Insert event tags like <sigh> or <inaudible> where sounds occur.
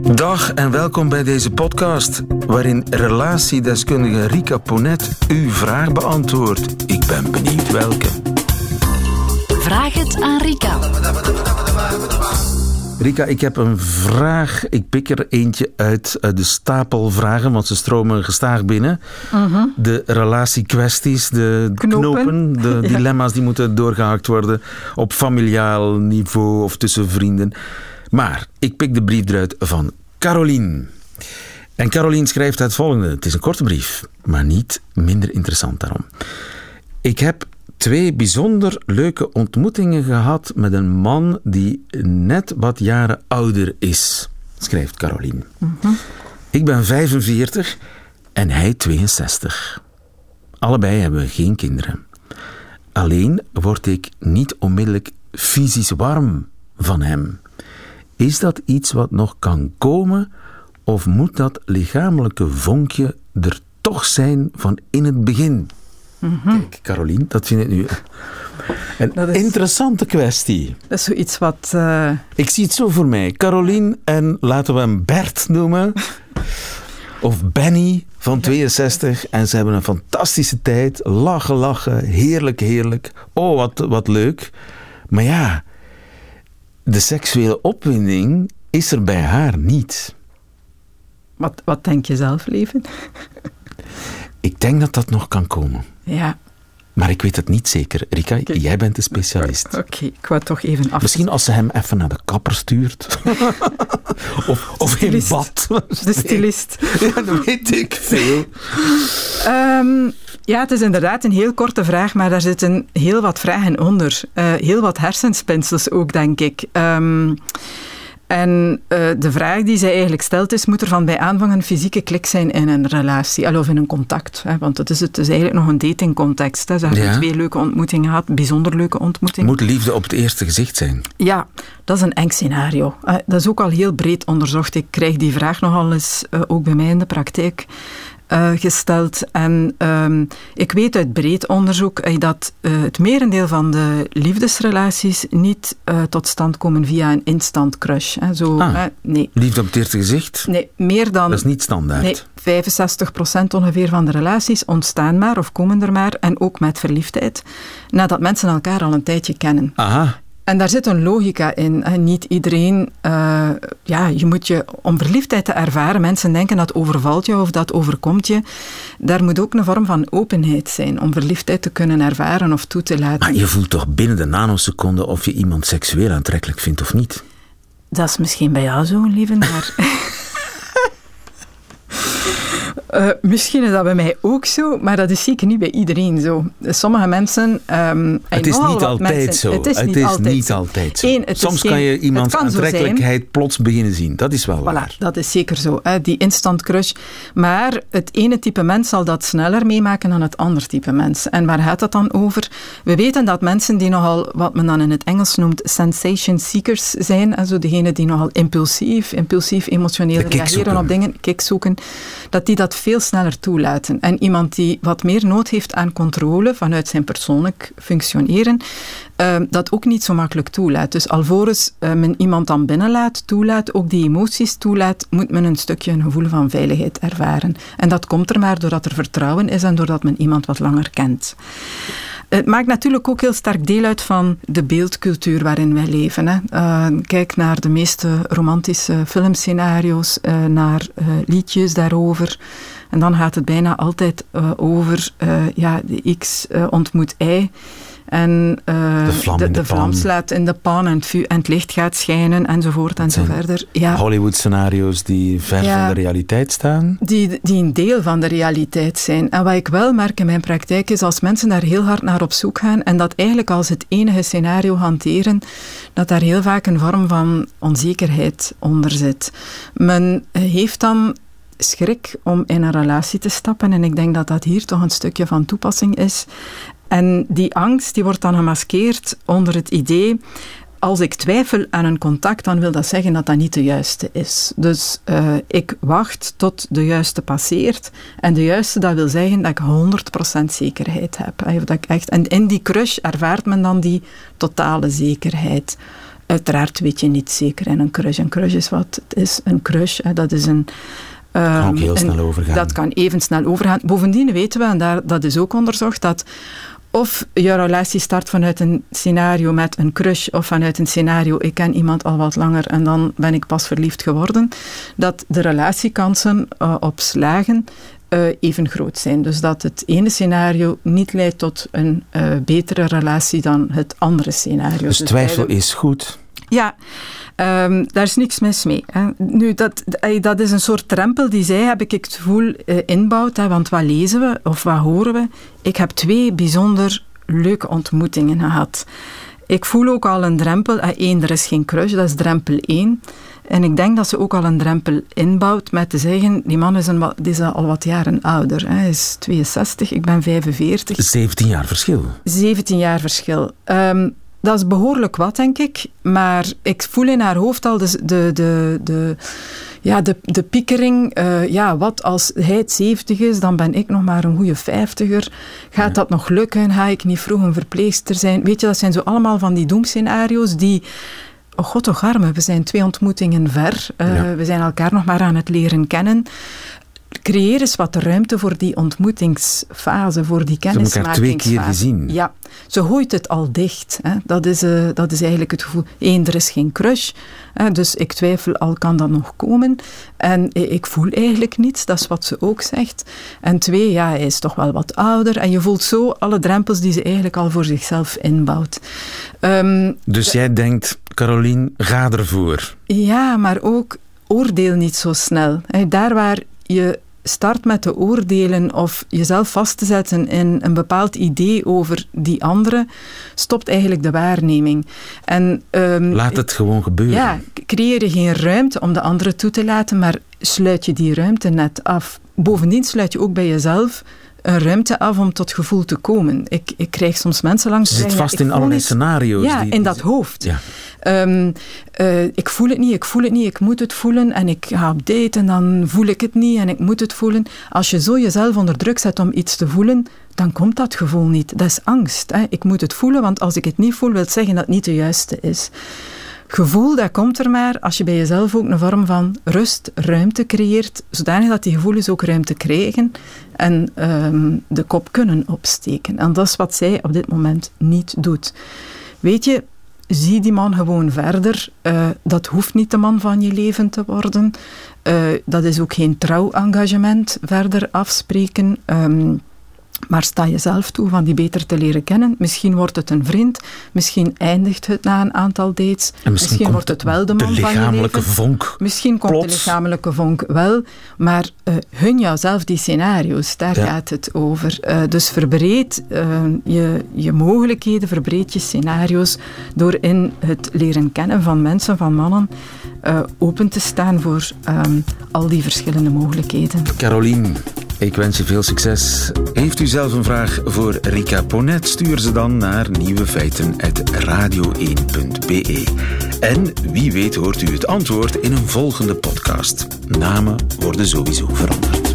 Dag en welkom bij deze podcast, waarin relatiedeskundige Rika Ponet uw vraag beantwoordt. Ik ben benieuwd welke. Vraag het aan Rika. Rika, ik heb een vraag. Ik pik er eentje uit, uit de stapel vragen, want ze stromen gestaag binnen. De relatiekwesties, de knopen, Knopen. de <laughs> Ja. dilemma's die moeten doorgehakt worden op familiaal niveau of tussen vrienden. Maar ik pik de brief eruit van Caroline. En Caroline schrijft het volgende. Het is een korte brief, maar niet minder interessant daarom. Ik heb twee bijzonder leuke ontmoetingen gehad met een man die net wat jaren ouder is, schrijft Caroline. Ik ben 45 en hij 62. Allebei hebben we geen kinderen. Alleen word ik niet onmiddellijk fysisch warm van hem. Is dat iets wat nog kan komen of moet dat lichamelijke vonkje er toch zijn van in het begin? Kijk, Carolien, dat vind ik nu <laughs> een is- interessante kwestie. Dat is zoiets wat... eh, Ik zie het zo voor mij. Carolien en laten we hem Bert noemen. <laughs> Of Benny van 62. En ze hebben een fantastische tijd. Lachen, lachen. Heerlijk, heerlijk. Oh, wat, wat leuk. Maar ja, de seksuele opwinding is er bij haar niet. wat, wat denk je zelf, leven? Ik denk dat dat nog kan komen. Ja, Maar ik weet het niet zeker. Rika, jij bent de specialist. oké. Ik wou toch even af... Misschien als ze hem even naar de kapper stuurt. <laughs> of of in bad. De stylist. <laughs> Ja, dat weet ik veel. Ehm, ja, het is inderdaad een heel korte vraag, maar daar zitten heel wat vragen onder. Eh, heel wat hersenspinsels ook, denk ik. Ehm, en eh, de vraag die zij eigenlijk stelt is, moet er van bij aanvang een fysieke klik zijn in een relatie, of in een contact? Hè? Want het is, het is eigenlijk nog een datingcontext. Hè? Ze hebben Ja. twee leuke ontmoetingen gehad, bijzonder leuke ontmoetingen. Moet liefde op het eerste gezicht zijn? Ja, dat is een eng scenario. Dat is ook al heel breed onderzocht. Ik krijg die vraag nogal eens eh, ook bij mij in de praktijk eh, gesteld. En ehm, ik weet uit breed onderzoek eh, dat eh, het merendeel van de liefdesrelaties niet eh, tot stand komen via een instant crush. Hè. Zo, Ah. hè, nee. Liefde op het eerste gezicht? nee, meer dan... Dat is niet standaard. Nee, 65% ongeveer van de relaties ontstaan maar of komen er maar, en ook met verliefdheid, nadat mensen elkaar al een tijdje kennen. Aha. En daar zit een logica in. En niet iedereen, eh, ja, je moet je, om verliefdheid te ervaren, mensen denken dat overvalt je of dat overkomt je. Daar moet ook een vorm van openheid zijn om verliefdheid te kunnen ervaren of toe te laten. Maar je voelt toch binnen de nanoseconde of je iemand seksueel aantrekkelijk vindt of niet? Dat is misschien bij jou zo, lieve, maar... <laughs> Eh, misschien is dat bij mij ook zo, maar dat is zeker niet bij iedereen zo. Sommige mensen... ehm, Het en is niet altijd mensen- zo. Het is niet altijd zo. altijd zo. Eén, Soms geen- kan je iemands kan zo aantrekkelijkheid plots beginnen zien. Dat is wel waar. Voilà, dat is zeker zo. Hè, die instant crush. Maar het ene type mens zal dat sneller meemaken dan het andere type mens. En waar gaat dat dan over? We weten dat mensen die nogal, wat men dan in het Engels noemt, sensation seekers zijn, also degene die nogal impulsief, impulsief emotioneel reageren op dingen, kick zoeken, dat die dat veel sneller toelaten. En iemand die wat meer nood heeft aan controle vanuit zijn persoonlijk functioneren, eh, dat ook niet zo makkelijk toelaat. Dus alvorens eh, men iemand dan binnenlaat, toelaat, ook die emoties toelaat, moet men een stukje een gevoel van veiligheid ervaren. En dat komt er maar doordat er vertrouwen is en doordat men iemand wat langer kent. Het maakt natuurlijk ook heel sterk deel uit van de beeldcultuur waarin wij leven. Hè. Eh, kijk naar de meeste romantische filmscenario's, eh, naar eh, liedjes daarover. En dan gaat het bijna altijd eh, over eh, ja, de X eh, ontmoet Y. En eh, De vlam de slaat in de pan en het, vuur, en het licht gaat schijnen enzovoort en zo zijn verder. Ja. Hollywood-scenario's die ver Ja. van de realiteit staan. Die, die een deel van de realiteit zijn. En wat ik wel merk in mijn praktijk is als mensen daar heel hard naar op zoek gaan en dat eigenlijk als het enige scenario hanteren, dat daar heel vaak een vorm van onzekerheid onder zit. Men heeft dan schrik om in een relatie te stappen en ik denk dat dat hier toch een stukje van toepassing is. En die angst die wordt dan gemaskeerd onder het idee als ik twijfel aan een contact, dan wil dat zeggen dat dat niet de juiste is. Dus uh, ik wacht tot de juiste passeert. En de juiste, dat wil zeggen dat ik 100% zekerheid heb. Dat ik echt, en in die crush ervaart men dan die totale zekerheid. Uiteraard weet je niet zeker in een crush. Een crush is wat het is. Een crush, hè, dat is een... Um, kan ook heel snel overgaan. Dat kan even snel overgaan. Bovendien weten we, en daar, dat is ook onderzocht, dat of je relatie start vanuit een scenario met een crush of vanuit een scenario ik ken iemand al wat langer en dan ben ik pas verliefd geworden, dat de relatiekansen uh, op slagen uh, even groot zijn. Dus dat het ene scenario niet leidt tot een uh, betere relatie dan het andere scenario. Dus, dus twijfel is goed. Ja, um, daar is niks mis mee. Hè. Nu, dat, dat is een soort drempel die zij, heb ik het gevoel, uh, inbouwt. Hè, want wat lezen we of wat horen we? Ik heb twee bijzonder leuke ontmoetingen gehad. Ik voel ook al een drempel. Eén, er is geen crush, dat is drempel één. En ik denk dat ze ook al een drempel inbouwt met te zeggen, die man is, een, die is al wat jaren ouder. Hij is 62, ik ben 45. 17 jaar verschil. 17 jaar verschil. Um, dat is behoorlijk wat, denk ik. Maar ik voel in haar hoofd al de, de, de, de ja, de, de piekering. Uh, ja, wat als hij het 70 is, dan ben ik nog maar een goede vijftiger. Gaat ja. dat nog lukken? Ga ik niet vroeg een verpleegster zijn? Weet je, dat zijn zo allemaal van die doemscenario's die Oh god, toch arme, we zijn twee ontmoetingen ver. Uh, ja. We zijn elkaar nog maar aan het leren kennen. Creëer eens wat ruimte voor die ontmoetingsfase, voor die kennismakingsfase. Ze hebben elkaar twee keer gezien. Ja, ze gooit het al dicht. Hè. Dat, is, uh, dat is eigenlijk het gevoel. Eén, er is geen crush. Hè, dus ik twijfel al, kan dat nog komen? En ik voel eigenlijk niets, dat is wat ze ook zegt. En twee, ja, hij is toch wel wat ouder. En je voelt zo alle drempels die ze eigenlijk al voor zichzelf inbouwt. Um, dus jij denkt, Caroline, ga ervoor. Ja, maar ook oordeel niet zo snel. Daar waar je start met te oordelen of jezelf vast te zetten in een bepaald idee over die andere, stopt eigenlijk de waarneming. En, um, Laat het gewoon gebeuren. Ja, creëer je geen ruimte om de andere toe te laten, maar sluit je die ruimte net af. Bovendien sluit je ook bij jezelf een ruimte af om tot gevoel te komen. Ik, ik krijg soms mensen langs. Je zit vast in allerlei scenario's. Ja, die, in dat hoofd. Ja. Um, uh, ik voel het niet, ik voel het niet, ik moet het voelen. En ik ga op date en dan voel ik het niet en ik moet het voelen. Als je zo jezelf onder druk zet om iets te voelen, dan komt dat gevoel niet. Dat is angst. Hè. Ik moet het voelen, want als ik het niet voel, wil het zeggen dat het niet de juiste is gevoel dat komt er maar als je bij jezelf ook een vorm van rust, ruimte creëert, zodanig dat die gevoelens ook ruimte krijgen en um, de kop kunnen opsteken. En dat is wat zij op dit moment niet doet. Weet je, zie die man gewoon verder. Uh, dat hoeft niet de man van je leven te worden. Uh, dat is ook geen trouwengagement verder afspreken. Um, maar sta jezelf toe van die beter te leren kennen. Misschien wordt het een vriend, misschien eindigt het na een aantal dates. En misschien, misschien wordt het wel de man de van je leven. Vonk misschien komt plots. de lichamelijke vonk wel, maar uh, hun jouzelf die scenario's, daar ja. gaat het over. Uh, dus verbreed uh, je, je mogelijkheden, verbreed je scenario's door in het leren kennen van mensen, van mannen, open te staan voor um, al die verschillende mogelijkheden. Caroline, ik wens je veel succes. Heeft u zelf een vraag voor Rika Ponet? Stuur ze dan naar nieuwefeiten.radio1.be. En wie weet hoort u het antwoord in een volgende podcast. Namen worden sowieso veranderd.